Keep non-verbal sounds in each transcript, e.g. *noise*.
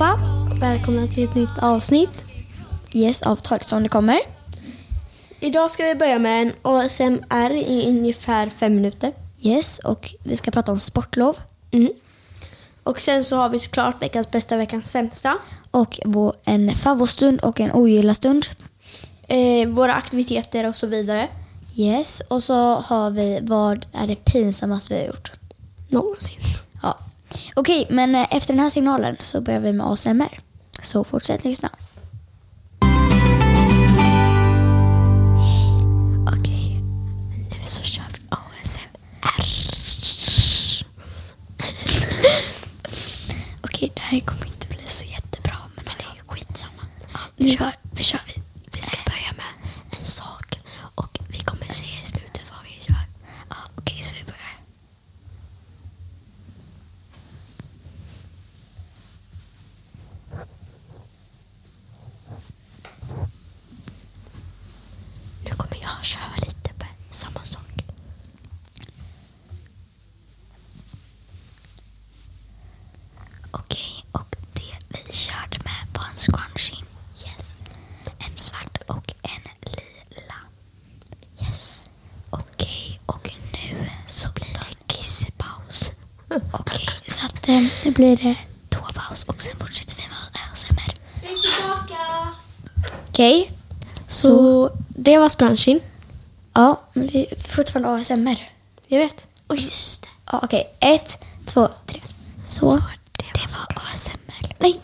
allihopa. Välkomna till ett nytt avsnitt. Yes, av Ta det kommer. Idag ska vi börja med en ASMR i ungefär fem minuter. Yes, och vi ska prata om sportlov. Mm. Och sen så har vi såklart veckans bästa, veckans sämsta. Och vår, en favoritstund och en ogillastund. Eh, våra aktiviteter och så vidare. Yes, och så har vi vad är det pinsammaste vi har gjort. Någonsin. Okej, men eh, efter den här signalen så börjar vi med ASMR. Så fortsätt lyssna. Okej. Nu så kör vi ASMR. Okej, det här kommer inte bli så jättebra, men det är ju skitsamma. Nu kör- kör, vi kör vi. Vi ska börja med en sak och vi kommer se i slutet vad vi gör. Ja, Okej, så vi börjar. Nu kommer jag köra lite på samma sak. Okej, och det vi körde med var en scrunchie. Yes. En svart och en lila. Yes. Okej, och nu så blir det kissepaus. Okej, så att eh, nu blir det toapaus och sen fortsätter vi med ASMR. Vi är tillbaka! Okej, Så det var scrunchien. ja, men det är fortfarande ASMR. Jag vet. Och just det. Ja, Okej, ett, två, tre. Så, Så, det, det var ASMR. Nej!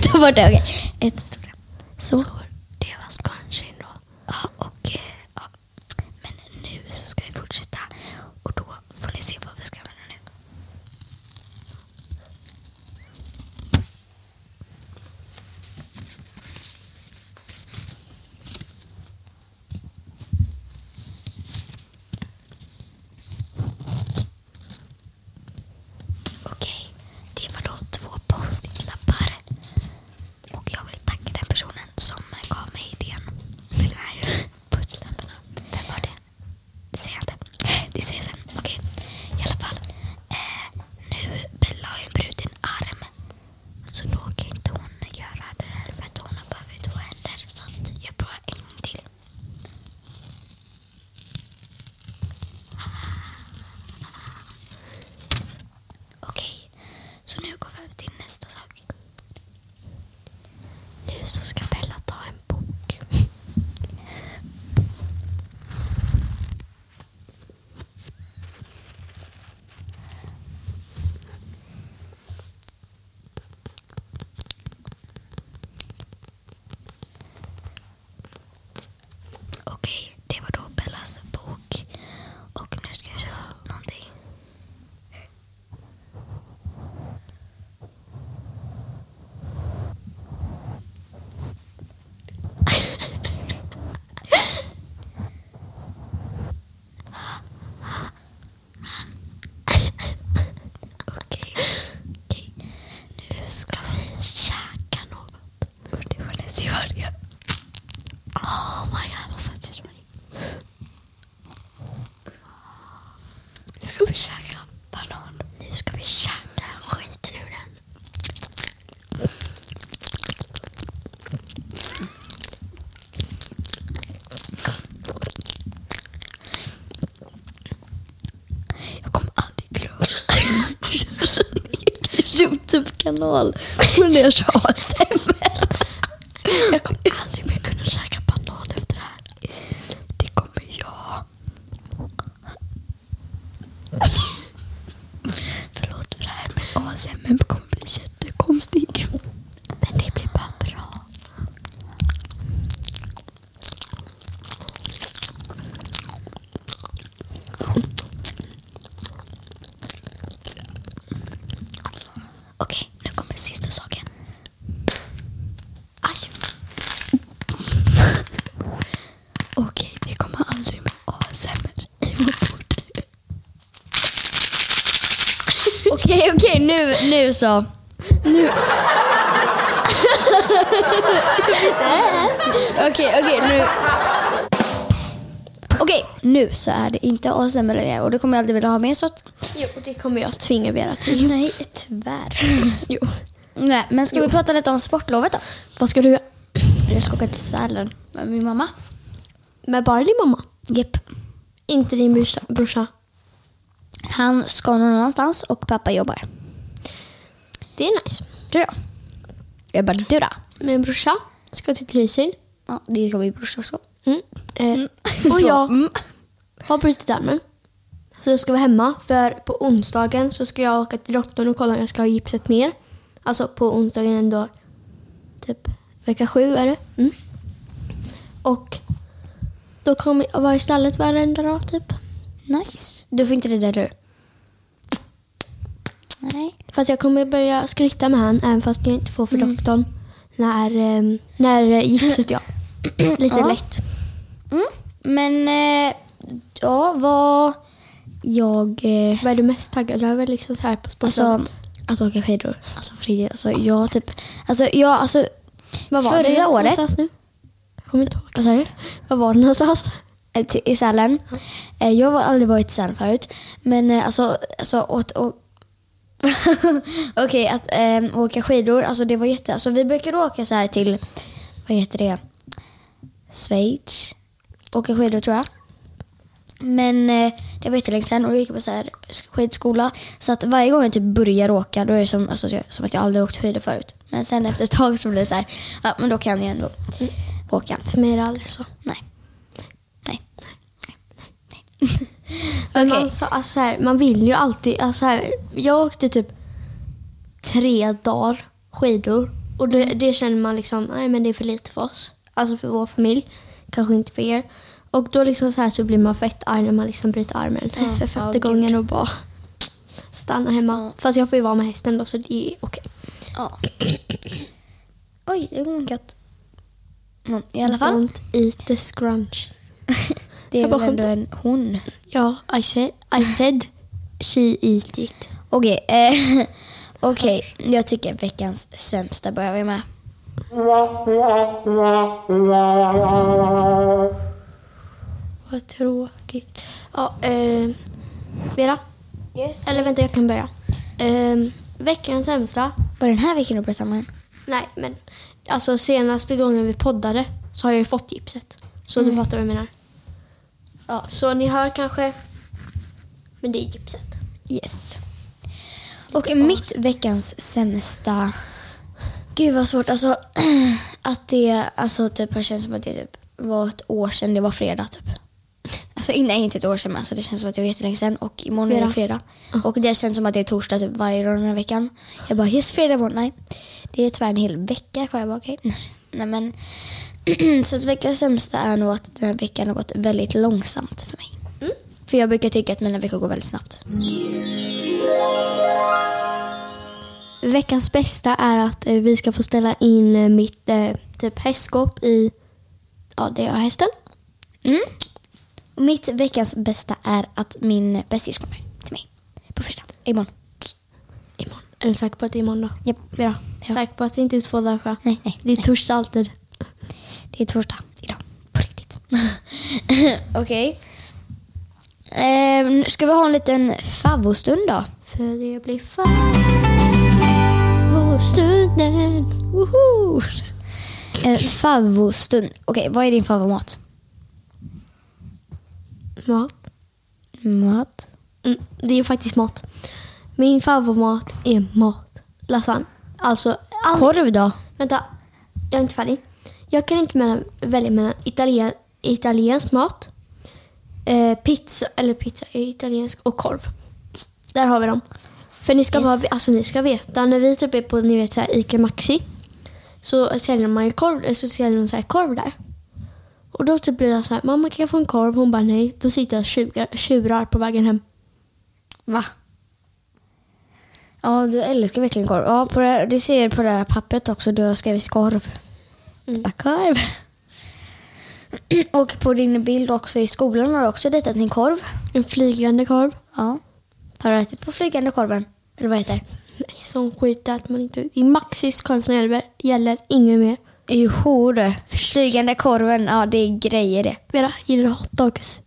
*laughs* Ta bort det, okej. Ett, två, tre. Så. Youtube-kanal. När jag kör Jag kommer aldrig mer kunna käka banan efter det här. Det kommer jag. Förlåt för det här men ASMR kommer bli jättekonstig. Men det blir bara bra. Okej, nu kommer sista saken. Aj. Okej, vi kommer aldrig med ASMR i vår podd. Okej, okej, nu, nu så. Nu. Okej, okej, nu. Okej, nu så är det inte ASMR längre och det kommer jag aldrig vilja ha med så att Jo, det kommer jag tvinga Vera till. Nej, tyvärr. Jo. Nej, men ska vi prata lite om sportlovet då? Vad ska du göra? Jag ska åka till Sälen med min mamma. Med bara din mamma? Japp. Inte din brorsa? brorsa. Han ska någon annanstans och pappa jobbar. Det är nice. Du då? Jag bara, du då? Min brorsa ska till Trysil. Ja, det ska min brorsa också. Mm. Eh, och Så, jag mm. har brutit armen. Så jag ska vara hemma. För på onsdagen så ska jag åka till doktorn och kolla om jag ska ha gipset mer. Alltså på onsdagen ändå. Typ vecka sju är det. Mm. Och då kommer jag vara i stallet varenda dag typ. Nice. Du får inte rida du? Nej. Fast jag kommer börja skritta med han även fast jag inte får för doktorn. När, eh, när gipset ja. *clears throat* Lite Ja. lätt. Mm. Men, eh, ja, vad jag... Eh, Vad är du mest taggad över liksom här på alltså, sportlovet? att åka skidor. Alltså, för riktigt. Alltså, jag typ... Alltså, jag, alltså... Vad var förra det året- nu? Jag kommer inte ihåg. Vad sa du? Vad var det någonstans? Eh, I Sälen. Eh, jag har aldrig varit i Sälen förut. Men eh, alltså... alltså åt, å- *laughs* Okej, att eh, åka skidor, alltså det var jätte... Alltså vi brukar åka så här till, vad heter det? Schweiz. Åka skidor tror jag. Men eh, det var jättelänge sedan och då gick jag på så här skidskola. Så att varje gång jag typ börjar åka då är det som, alltså, som att jag aldrig åkt skidor förut. Men sen efter ett tag så blir det så här, ja men då kan jag ändå åka. För mig är det aldrig så. Nej. *laughs* Men Okej. Man, sa, alltså, så här, man vill ju alltid... Alltså, här, jag åkte typ tre dagar skidor. Och det, det känner man liksom, nej men det är för lite för oss. Alltså för vår familj. Kanske inte för er. Och då liksom så här så blir man fett arg när man liksom bryter armen Ja, för femte gud. gången och bara stanna hemma. Ja. Fast jag får ju vara med hästen då så det är okej. Ja. Oj, det går en katt. Mm, I alla fall. Don't eat the scrunch. *laughs* Det är väl ändå en hon. Ja, I said, I said she eat it. Okej, eh, *laughs* okej. jag tycker veckans sämsta börjar vi med. Vad tråkigt. Ja, eh, Vera. Yes. Eller vänta, jag kan börja. Eh, veckans sämsta. Var den här veckan du började samma? Nej, men alltså senaste gången vi poddade så har jag ju fått gipset. Så du fattar vad jag menar. Ja, så ni hör kanske. Men det är gipset. Yes. Och mitt veckans sämsta... Gud vad svårt. Alltså, *clears throat* att det alltså, typ, har känts som att det typ, var ett år sedan det var fredag. Typ. Alltså, nej, inte ett år sedan, men alltså, det känns som att det var jättelänge sedan. Och imorgon är det Fredag. fredag. Och det känns som att det är torsdag typ, varje dag den här veckan. Jag bara, yes, fredag imorgon. Nej, det är tyvärr en hel vecka kvar. Jag bara, okej. Nej, men, *clears throat* så att veckans sämsta är nog att den här veckan har gått väldigt långsamt för mig. Mm. För jag brukar tycka att mina veckor går väldigt snabbt. Veckans bästa är att eh, vi ska få ställa in eh, mitt eh, typ hästskåp i, ja det är hästen. Mm. Och mitt veckans bästa är att min bästis kommer till mig på fredag. Imorgon. Imorgon. Är du säker på att det är imorgon då? Japp. Ja. säker på att det inte är två dagar kvar? Nej, nej. Det är nej. torsdag alltid. Det är torsdag idag. På riktigt. *laughs* Okej. Ehm, ska vi ha en liten favvostund då? För det blir favvostunden. Woho! Eh, favvostund. Okej, vad är din favoritmat? Mat. Mat? Mm, det är faktiskt mat. Min favoritmat är mat. Lasagne. Alltså, all... Korv då? Vänta, jag är inte färdig. Jag kan inte mellan, välja mellan italien, italiensk mat, eh, pizza, eller pizza är italiensk, och korv. Där har vi dem. För ni ska, Yes. bara, alltså, ni ska veta, när vi typ är på ni vet, så här, Ica Maxi så säljer man ju korv, så säljer de så här korv där. Och då typ blir jag så här, mamma kan jag få en korv? Hon bara nej. Då sitter jag och tjurar, tjurar på vägen hem. Va? Ja, du älskar verkligen korv. Ja, på det, det ser på det här pappret också. Du har skrivit korv. Mm. Korv. Och på din bild också i skolan har du också ritat en korv. En flygande korv. Ja. Har du ätit på flygande korven? Eller vad heter det? Nej, sån skit äter man inte. Det är Maxis korv som gäller, gäller inget mer. Jo du. Flygande korven, ja det är grejer det. Vera, gillar du hotdogs?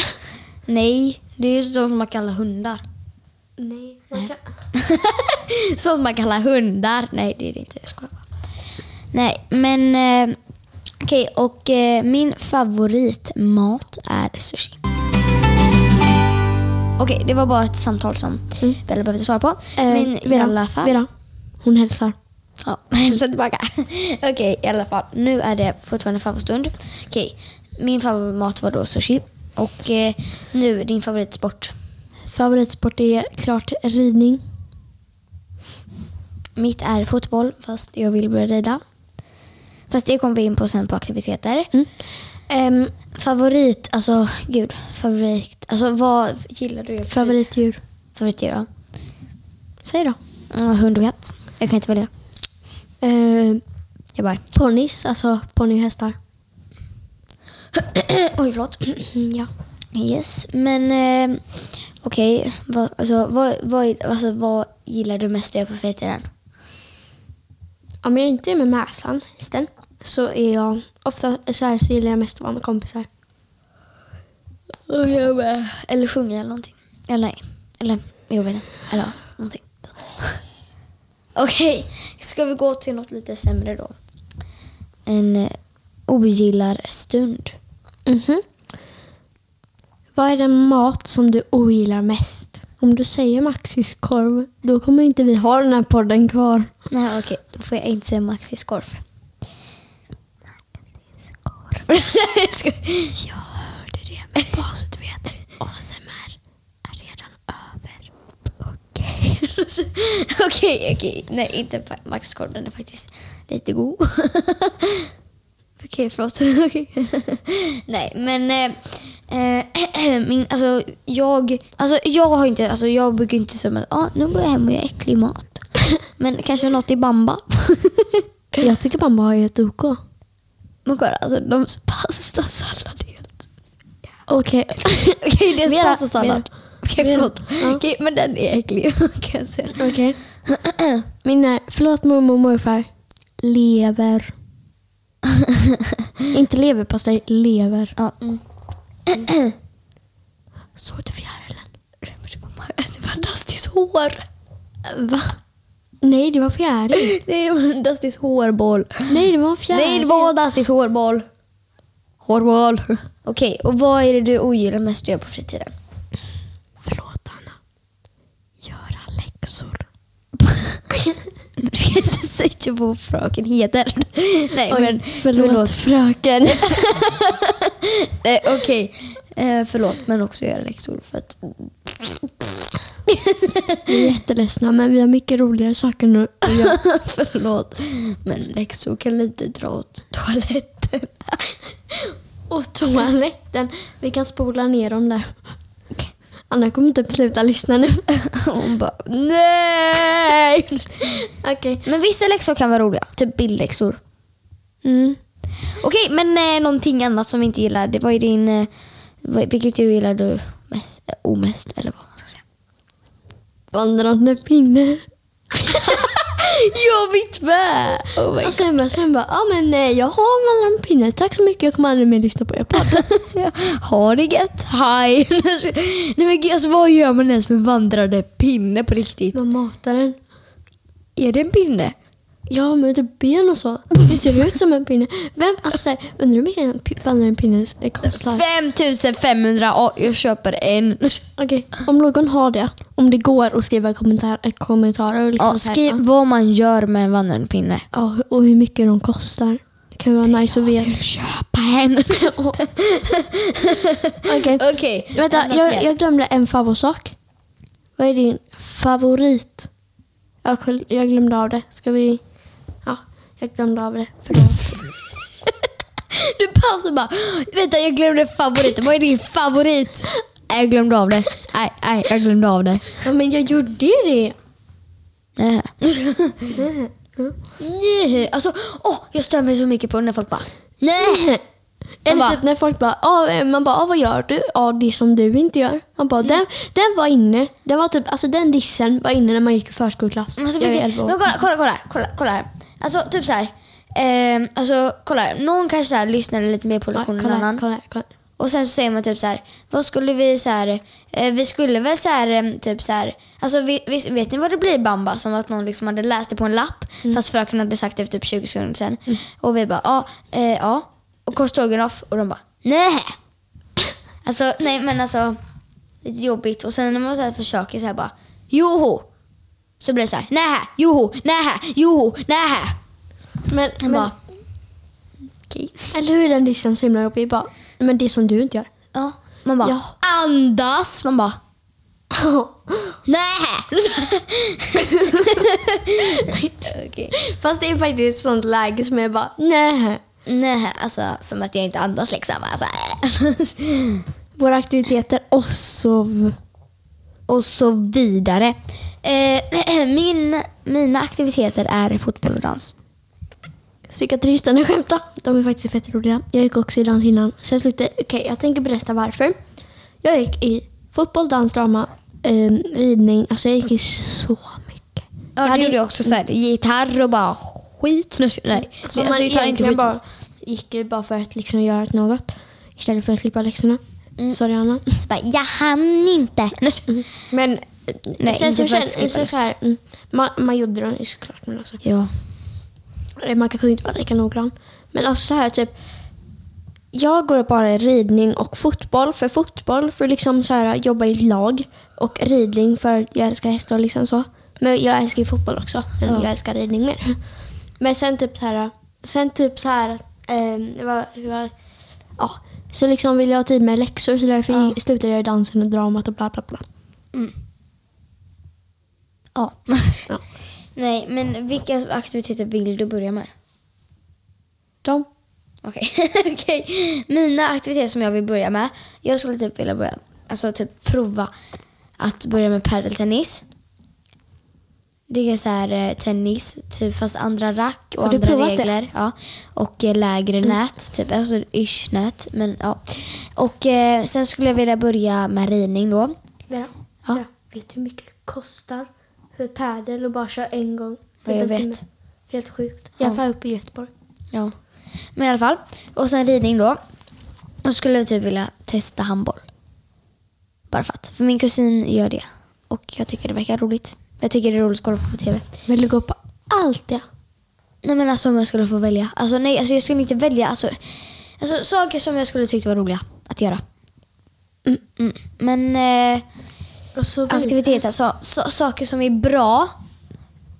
*laughs* Nej, det är ju de som man kallar hundar. Nej. Man kan... Sånt man kallar hundar. Nej, det är det inte. Jag skojar bara. Nej, men eh, okej. och eh, min favoritmat är sushi. Okej, det var bara ett samtal som Mm. Bella behövde svara på. Eh, men i Vera, alla fall. Vera, hon hälsar. Ja, *laughs* hälsa tillbaka. *laughs* Okej, i alla fall. Nu är det fortfarande favoritstund. Okej, min favoritmat var då sushi. Och eh, nu din favoritsport. Favoritsport är klart ridning. Mitt är fotboll, fast jag vill börja rida. Fast det kommer vi in på sen på aktiviteter. Mm. Ehm, Favorit, alltså gud, favorit. Alltså vad gillar du? favoritdjur. Favoritdjur då? Säg då. Ja, hund och katt. Jag kan inte välja. Ehm, Jag bara, ponnys, alltså ponnyhästar. *clears throat* oj förlåt. Mm, ja. Yes, men eh, okej. Vad, alltså, vad, vad, alltså, vad gillar du mest att göra på fritiden? Om jag inte är med Mäsan, hästen, så är jag ofta så här så gillar jag mest att vara med kompisar. Eller sjunga eller någonting. Eller nej. Eller jag vet inte. Eller någonting. Okej, ska vi gå till något lite sämre då? En eh, ogillarstund. Mhm. Vad är den mat som du ogillar mest? Om du säger Maxis korv, då kommer inte vi ha den här podden kvar. Nej, okej. Då får jag inte säga Maxis korv. *laughs* Jag hörde det, men bara så du vet. ASMR är redan över. Okej, *laughs* okej. okej. Nej, inte Maxis korv. Den är faktiskt lite god. *laughs* Okej, förlåt. Nej, men... Eh, eh, *clears throat* min, alltså, jag, alltså, jag har inte... Alltså, jag brukar inte säga att ah, nu går jag hem och gör äcklig mat. Men kanske något i bamba. Jag tycker bamba är ett OK. Men kolla, alltså de pastasallad är helt... Okej. *laughs* Okej, det är Vera, pastasallad. Okej, förlåt. Ja. Okej, men den är äcklig *laughs* kan jag säga. Okej. *clears throat* Min är, förlåt mormor och morfar, lever. *laughs* inte leverpastej, lever. Ja. Mm. Såg du fjärilen? Det var Dustys hår. Va? Nej, det var fjäril. Nej, *laughs* det var Dustys hårboll. Nej, det var en fjäril. Nej, det var Dustys hårboll. Hårboll. Okej, och vad är det du ogillar mest att göra på fritiden? Förlåt Anna. Göra läxor. *laughs* Du kan inte säga vad fröken heter. Nej, Oj, men förlåt, förlåt. fröken. *laughs* Eh, Okej, eh, förlåt. Men också göra läxor för att... Vi är jätteledsna, men vi har mycket roligare saker nu *laughs* att göra. förlåt. Men läxor kan lite dra åt toaletten. *laughs* Och toaletten. Vi kan spola ner dem där. Anna kommer inte sluta lyssna nu. *laughs* Hon bara nej. Okej. Men vissa läxor kan vara roliga. Typ bildläxor. Mm. Okej, men eh, någonting annat som vi inte gillar. Det var ju din... Eh, vilket djur gillar du mest, eh, omest? Eller vad man ska säga. Vandrande pinne. Jag mitt med! Oh Och sen bara, sen bara, ja men eh, jag har vandrande pinne. Tack så mycket, jag kommer aldrig mer lyssna på er podd. *laughs* Ha det gött. Hej! *laughs* Nej men gud, alltså, vad gör man ens med vandrande pinne på riktigt? Man matar den. Är det en pinne? Ja, med typ ben och så. Det ser ut som en pinne. Vem, alltså undrar hur mycket en pi- vandrande pinne kostar? 5500 och jag köper en. Okej, om någon har det, om det går att skriva kommentar, kommentarer och liksom Ja, så här, skriv vad man gör med en vandrande pinne. Ja, och hur mycket de kostar. Det kan vara nice att veta. Köpa en. *laughs* Okej, Okej. vänta, jag, jag glömde en favoritsak. Vad är din favorit? Jag, koll- jag glömde av det. Ska vi... Ja, jag glömde av det. Förlåt. *laughs* Du pausar bara. Vänta, jag glömde favoriten. Vad är din favorit? Nej, jag glömde av det. Nej, nej, jag glömde av det. Ja, men jag gjorde ju det. Nej. Nej. Alltså, åh, jag stör mig så mycket på när folk bara nej. Eller bara- typ när folk bara, ah, man bara, ah, vad gör du? Ja, det som du inte gör. Man bara, den, den var inne. Den var typ, alltså den dissen var inne när man gick i förskoleklass. Alltså, jag är precis. 11 år. Men kolla, kolla, kolla, kolla, kolla här. Alltså typ så här. Eh, alltså kolla här. Någon kanske så här lyssnade lite mer på Ja, lektionen än kolla, annan. kolla, kolla. Och sen så säger man typ så här, vad skulle vi så här, eh, vi skulle väl så här, eh, typ så här, alltså vi, vi, vet ni vad det blir bamba? Som att någon liksom hade läst det på en lapp, fast fröken hade sagt det för typ 20 sekunder sedan. Och vi bara, ja, eh, ja. Och korvstroganoff, och de bara, nej. Alltså, nej men alltså, lite jobbigt. Och sen när man så här försöker så här bara, joho. Så blir det så här, nej, joho, nej, joho, nej. Men, Man men bara, okej. eller hur är den dissen så himla jobbig? Bara, men det som du inte gör. Ja. Man bara, Ja. andas. Man bara, *laughs* nej. *laughs* Okej. Fast det är faktiskt ett sånt läge som jag bara, nej. Nej, alltså som att jag inte andas liksom. Alltså. Våra aktiviteter och sov. och så vidare. Eh, *clears throat* min, mina aktiviteter är fotboll och dans. Psykiatristerna skämtar. De är faktiskt fett roliga. Jag gick också i dans innan. Sen slutade Okej, jag tänker berätta varför. Jag gick i fotboll, dans, drama, eh, ridning. Alltså jag gick i så mycket. Ja, Jag det gjorde jag också. Så här, gitarr och bara skit. Nej, Så alltså, man gitarr är inte skit. bara gick bara för att liksom göra något. Istället för att slippa läxorna. Sorry Anna. Så bara, jag hann inte. Nej. Men Nej, sen inte så, för att känns slippa så, så här, mm, man, man gjorde den ju såklart. Men alltså, Ja. Eh, Man kanske inte var lika noggrann. Men alltså så här typ. Jag går bara i ridning och fotboll. För fotboll för liksom så här, jobba i lag. Och ridning för jag älskar hästar och liksom så. Men jag älskar ju fotboll också. Men Ja. jag älskar ridning mer. Men sen typ så här. Sen typ så här. Eh, det var, det var, ja. Så liksom ville jag ha tid med läxor så därför Ja. slutade jag i dansen och dramat och bla bla bla. Ja. *laughs* Ja. Nej, men vilka aktiviteter vill du börja med? De. Okej. *laughs* Okej. Mina aktiviteter som jag vill börja med. Jag skulle typ vilja börja, alltså typ prova att börja med padeltennis. Det är så här eh, tennis, typ fast andra rack och Har du andra provat det? Mm. regler. Ja. Och eh, lägre nät, typ alltså ish nät. Men ja. Och eh, sen skulle jag vilja börja med ridning då. Ja. Ja. Vet du hur mycket det kostar för padel och bara köra en gång? Ja, jag Typ vet. Helt sjukt. Ja. I alla fall uppe i Göteborg. Ja. Men i alla fall. Och sen ridning då. Så skulle jag typ vilja testa handboll. Bara för att. För min kusin gör det. Och jag tycker det verkar roligt. Jag tycker det är roligt att kolla på på TV. Vill du gå på allt det? Nej men alltså om jag skulle få välja. Alltså nej, alltså jag skulle inte välja. Alltså, alltså saker som jag skulle tycka var roliga att göra. Mm, mm. Men eh, Och så vill- aktiviteter, så, så, saker som är bra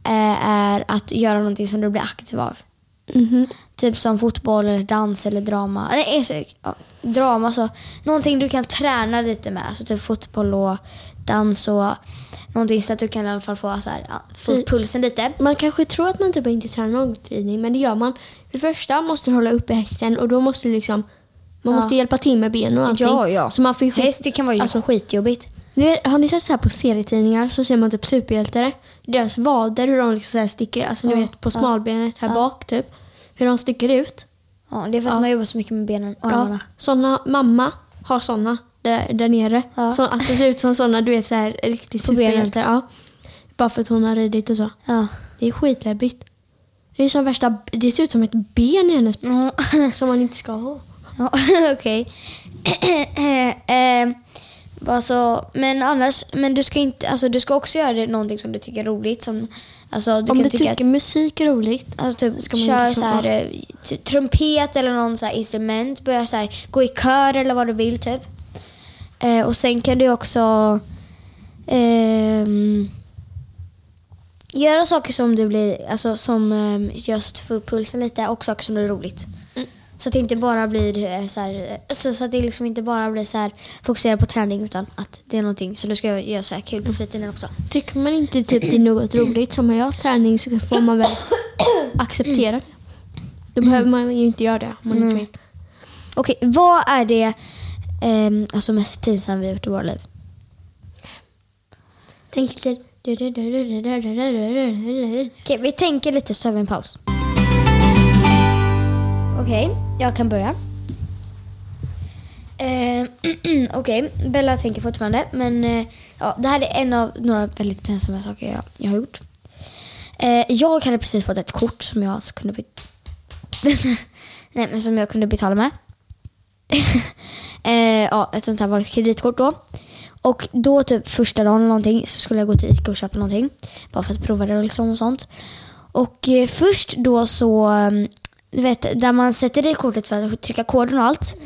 eh, är att göra någonting som du blir aktiv av. Mhm. Typ som fotboll, eller dans eller drama. Nej, alltså, ja, drama, så. Någonting du kan träna lite med. Alltså typ fotboll och dans och någonting så att du kan i alla fall få, så här, ja, få Mm. pulsen lite. Man kanske tror att man typ inte tränar ridning, men det gör man. För det första måste du hålla uppe hästen och då måste du liksom man Ja. måste hjälpa till med benen och allting. Så man får skit- Häst det kan vara Alltså- skitjobbigt. Nu har ni sett så här på serietidningar så ser man typ superhjältar. Deras vader, hur de liksom så här sticker, alltså ni Ja, vet på ja, smalbenet här ja. bak typ. Hur de sticker ut. Ja, det är för att Ja. man jobbar så mycket med benen och Ja, armarna. såna, mamma har såna där, där nere. Ja. Så, alltså ser ut som såna, du vet så här riktigt superhjältar. Ja. Bara för att hon har ridit och så. Ja. Det är skitläbbigt. Det är som värsta, det ser ut som ett ben i hennes Ja. som man inte ska ha. Ja, *laughs* Okej. *clears throat* eh, alltså, men annars, men du ska inte, alltså du ska också göra det någonting som du tycker är roligt. Som, alltså, du Om kan du tycka tycker att, musik är roligt. alltså, typ, ska man kör så här, eh, trumpet eller någon så här instrument. Börja så här, gå i kör eller vad du vill typ. Eh, och sen kan du också ehm, göra saker som du blir, alltså som att du får upp pulsen lite och saker som är roligt. Så att det inte bara blir eh, så här, eh, så, så att det liksom inte bara blir så här fokusera på träning utan att det är någonting som du ska göra så här kul på fritiden också. Tycker man inte typ det är något roligt som man gör träning så får man väl *coughs* acceptera det. Då behöver man ju inte göra det om man inte vill. Okej, vad är det ehm, alltså mest pinsamma vi har gjort i våra liv? Tänk lite... Okej, vi tänker lite så tar vi en paus. Okej, jag kan börja. Eh, *clears throat* Okej, Bella tänker fortfarande. Men eh, ja, det här är en av några väldigt pinsamma saker jag, jag har gjort. Eh, jag hade precis fått ett kort som jag kunde, be- *laughs* Nej, men som jag kunde betala med. *laughs* Eh, ja, ett sånt här vanligt kreditkort då. Och då typ första dagen eller någonting så skulle jag gå till Ica och köpa någonting. Bara för att prova det och liksom och sånt. Och eh, först då så, mm, du vet, där man sätter i kortet för att trycka koden och allt.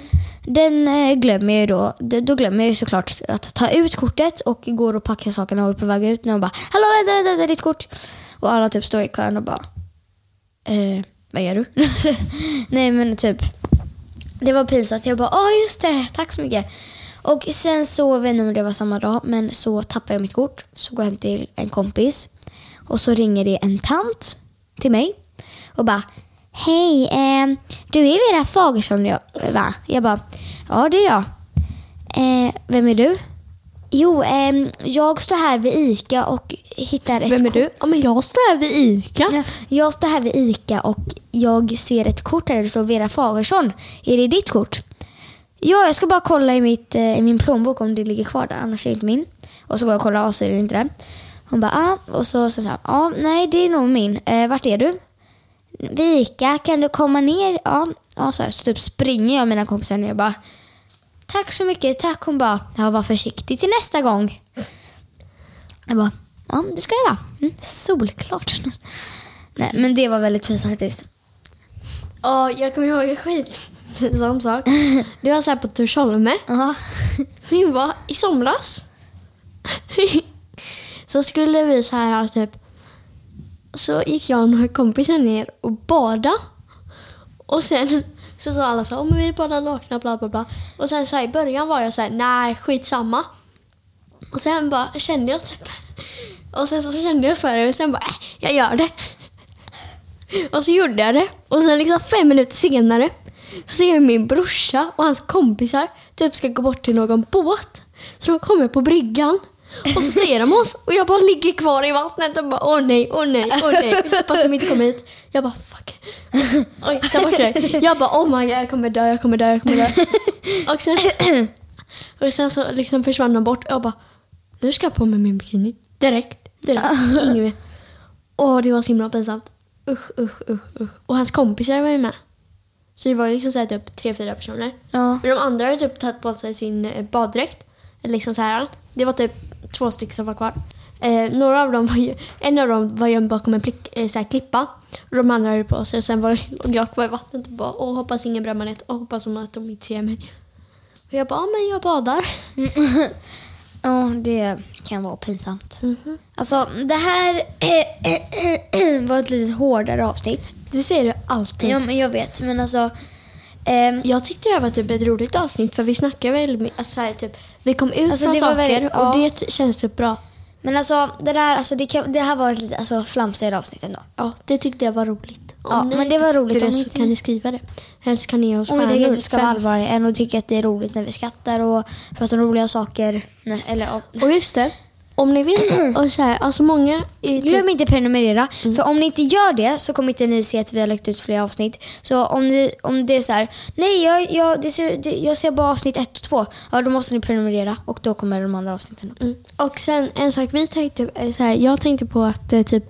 Den eh, glömmer jag ju då. Då glömmer jag ju såklart att ta ut kortet och går och packar sakerna och är på väg ut. När och bara Hallå vänta, vänta, vänta, ditt kort. Och alla typ står i kön och bara eh, Vad gör du? *laughs* Nej men typ Det var pinsamt. Jag bara ja just det, tack så mycket. Och sen så, jag vet inte om det var samma dag, men så tappar jag mitt kort. Så går jag hem till en kompis och så ringer det en tant till mig och bara Hej, eh, du är Vera Fagersson jag, va? Jag bara, ja det är jag. Eh, vem är du? Jo, ehm, jag står här vid ICA och hittar ett Vem är du? Ja, men jag står här vid ICA. Ja, Jag står här vid ICA och jag ser ett kort här där det står Vera Fagersson. Är det ditt kort? Ja, jag ska bara kolla i, mitt, eh, i min plånbok om det ligger kvar där, annars är det inte min. Och så går jag och kollar och så är det inte där. Hon bara, ah. Och så sa jag, ja, nej det är nog min. Eh, vart är du? Vid ICA, kan du komma ner? Ja, ja så, här, så typ springer jag och mina kompisar ner och bara, tack så mycket, tack. Hon bara, ja, var försiktig till nästa gång. Jag bara, ja det ska jag vara. Mm, solklart. Nej, men det var väldigt pinsamt faktiskt. Ja, jag kommer ihåg en skitpinsam sak. Det var så här på Torsholme. Ja. Vi var i somras. så skulle vi så här typ. Så gick jag och några kompisar ner och bada. Och sen så sa alla så här, vi badar nakna bla bla bla. Och sen så här, i början var jag så här, nej skitsamma. Och sen bara kände jag typ. Och sen så kände jag för det och sen bara, äh, jag gör det. Och så gjorde jag det. Och sen liksom fem minuter senare så ser jag min brorsa och hans kompisar typ ska gå bort till någon båt. Så de kommer på bryggan. Och så ser de oss och jag bara ligger kvar i vattnet och bara åh nej, åh nej, åh nej. Fast de inte kom hit. Jag bara fuck. Oj, ta bort det. Jag bara oh my god, jag kommer dö, jag kommer dö, jag kommer dö. Och sen, och sen så liksom försvann de bort och jag bara nu ska jag på mig min bikini. Direkt, direkt. Ingen mer. Åh, det var så himla pinsamt. Usch, usch, usch, usch. Och hans kompisar var ju med. Så det var liksom så här typ tre, fyra personer. Ja. Men de andra hade typ tagit på sig sin eh, baddräkt. Eller Liksom så här. Det var typ två stycken som var kvar. Eh, några av dem var ju, en av dem var gömd bakom en plick, eh, så här klippa. Och de andra hade på sig. Och sen var låg *laughs* jag kvar i vattnet och bara åh, hoppas ingen bränner ner. Åh, hoppas att de inte ser mig. Och jag bara, men jag badar. *laughs* ja, det kan vara pinsamt. Mhm. Alltså, det här *clears throat* var ett lite hårdare avsnitt. Det säger du alltid. Ja, men jag vet, men alltså... ehm, Jag tyckte det här var typ ett roligt avsnitt för vi snackade väldigt mycket. Alltså så här, typ, vi kom ut Alltså, från saker väldigt- ja. och det känns typ bra. men alltså, det, där, alltså det, kan, det här var ett lite alltså, flamsigare avsnitt ändå. Ja, det tyckte jag var roligt. Om Ja, men det var roligt. Om ni så inte- kan ni skriva det. Helst kan ni ge oss Om ni tycker att vi ska vara allvarliga och tycker att det är roligt när vi skrattar och pratar om roliga saker. Nej, eller, ja. Och just det, om ni vill, *clears throat* och så här, alltså många typ, Glöm inte prenumerera. För om ni inte gör det så kommer inte ni se att vi har lagt ut fler avsnitt. Så om, ni, om det är så här, nej jag, jag, det ser, det, jag ser bara avsnitt ett och två. Ja då måste ni prenumerera och då kommer de andra avsnitten upp. Mm. Och sen en sak vi tänkte, är så här, jag tänkte på att eh, typ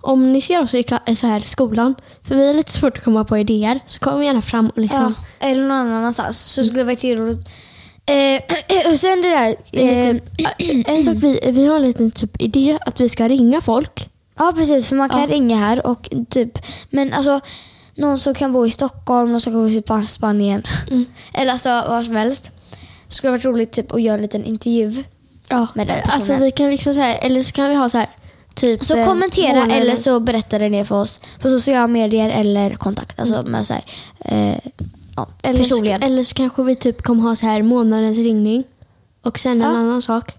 om ni ser oss i eh, så här, skolan, för vi är lite svårt att komma på idéer, så kom gärna fram och liksom Ja, eller någon annanstans. Så skulle det vara roligt. Eh, *clears throat* och sen det där. Eh, Typ, *clears throat* en sak vi, vi har en liten typ idé att vi ska ringa folk. ja precis, för man kan Ja. ringa här och typ, men alltså någon som kan bo i Stockholm, någon som kan bo i Span- Spanien. *laughs* Eller alltså var som helst. Det skulle varit roligt typ, att göra en liten intervju. Ja, Med den alltså personen. vi kan liksom så här, eller så kan vi ha så här typ Så eh, kommentera månaden- eller så berätta det ner för oss på sociala medier eller kontakt. Alltså med så här, eh, ja, eller personligen. Så, eller så kanske vi typ kommer ha så här månadens ringning och sen en Ja. annan sak.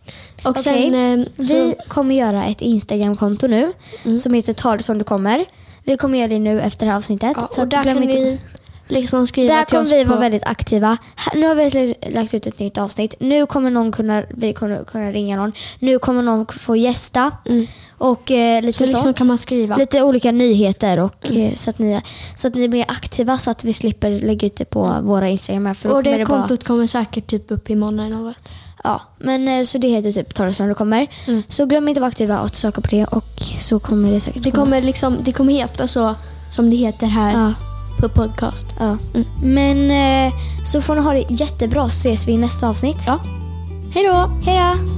Och Okej. sen eh, Vi så, kommer göra ett Instagramkonto nu som heter Ta det som du kommer. Vi kommer göra det nu efter det här avsnittet. ja, så och där glöm kan inte- ni liksom skriva där till kommer vi på, vara väldigt aktiva. Nu har vi lagt ut ett nytt avsnitt. Nu kommer någon kunna, vi kunna, kunna ringa någon. Nu kommer någon få gästa. Mm. Och eh, lite Så liksom sånt. kan man skriva. Lite olika nyheter och, eh, så, att ni, så att ni blir aktiva så att vi slipper lägga ut det på våra Instagram. För och det kommer bara- kontot kommer säkert typ upp imorgon eller något. Ja, men eh, så det heter typ Ta det som du kommer. Mm. Så glöm inte att vara aktiva och söka på det och så kommer det säkert Det komma. kommer, liksom, det kommer heta så som det heter här. Ja. På podcast. Ja. Men eh, så får ni ha det jättebra så ses vi i nästa avsnitt. Ja. Hej då! Hej då!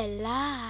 Bella.